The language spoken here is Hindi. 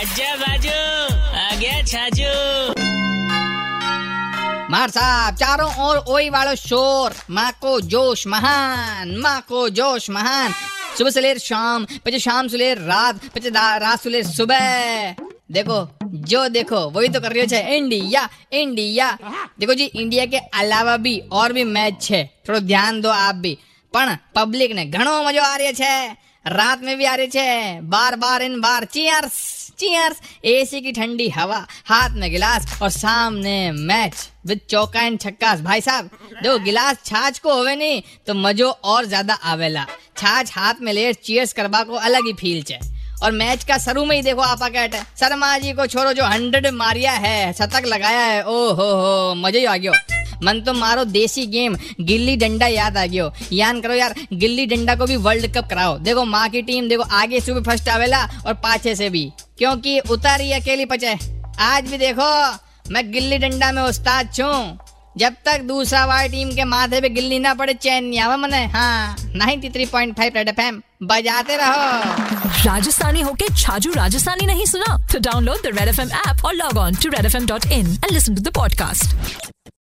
आजा बाजू आ गया छाजू मार साहब चारों ओर ओई वालो शोर माँ को जोश महान माँ को जोश महान सुबह से लेर शाम પછી शाम से लेर रात પછી दा- रात से लेर सुबह देखो जो देखो वही तो कर रही છે इंडिया इंडिया देखो जी इंडिया के अलावा भी और भी मैच છે થોડો ધ્યાન દો આપ भी પણ પબ્લિક ને ઘણો મજો આ રહ્યો છે रात में भी आ रही છે बार बार इन बार। चीयर्स चीयर्स एसी की ठंडी हवा, हाथ में गिलास और सामने मैच विद चौका एंड छक्का भाई साहब जो गिलास छाछ को होवे नहीं तो मजो और ज़्यादा आवेला। छाछ हाथ में ले चीयर्स करवा को अलग ही फील छे। और मैच का शुरू में ही देखो आपा कैट शर्मा जी को छोड़ो जो हंड्रेड मारिया है, शतक लगाया है। ओ हो हो, मज़ा ही आ गयो। मन तो मारो देसी गेम, गिल्ली डंडा याद आ गयो। यान करो यार, गिल्ली डंडा को भी वर्ल्ड कप कराओ। देखो माँ की टीम, देखो आगे से भी फ़र्स्ट आवेला और पाछे से भी। क्योंकि उतारी अकेली पचे। आज भी देखो, मैं गिल्ली डंडा में उस्ताद छू। जब तक दूसरा वाली टीम के माथे पे गिल्ली ना पड़े, चैन नहीं आवा मने। हाँ 93.5 रेड एफएम बजाते रहो। राजस्थानी होके छाजू राजस्थानी नहीं सुना? तो download the Red F M app और log on to Red F M dot in and listen to the podcast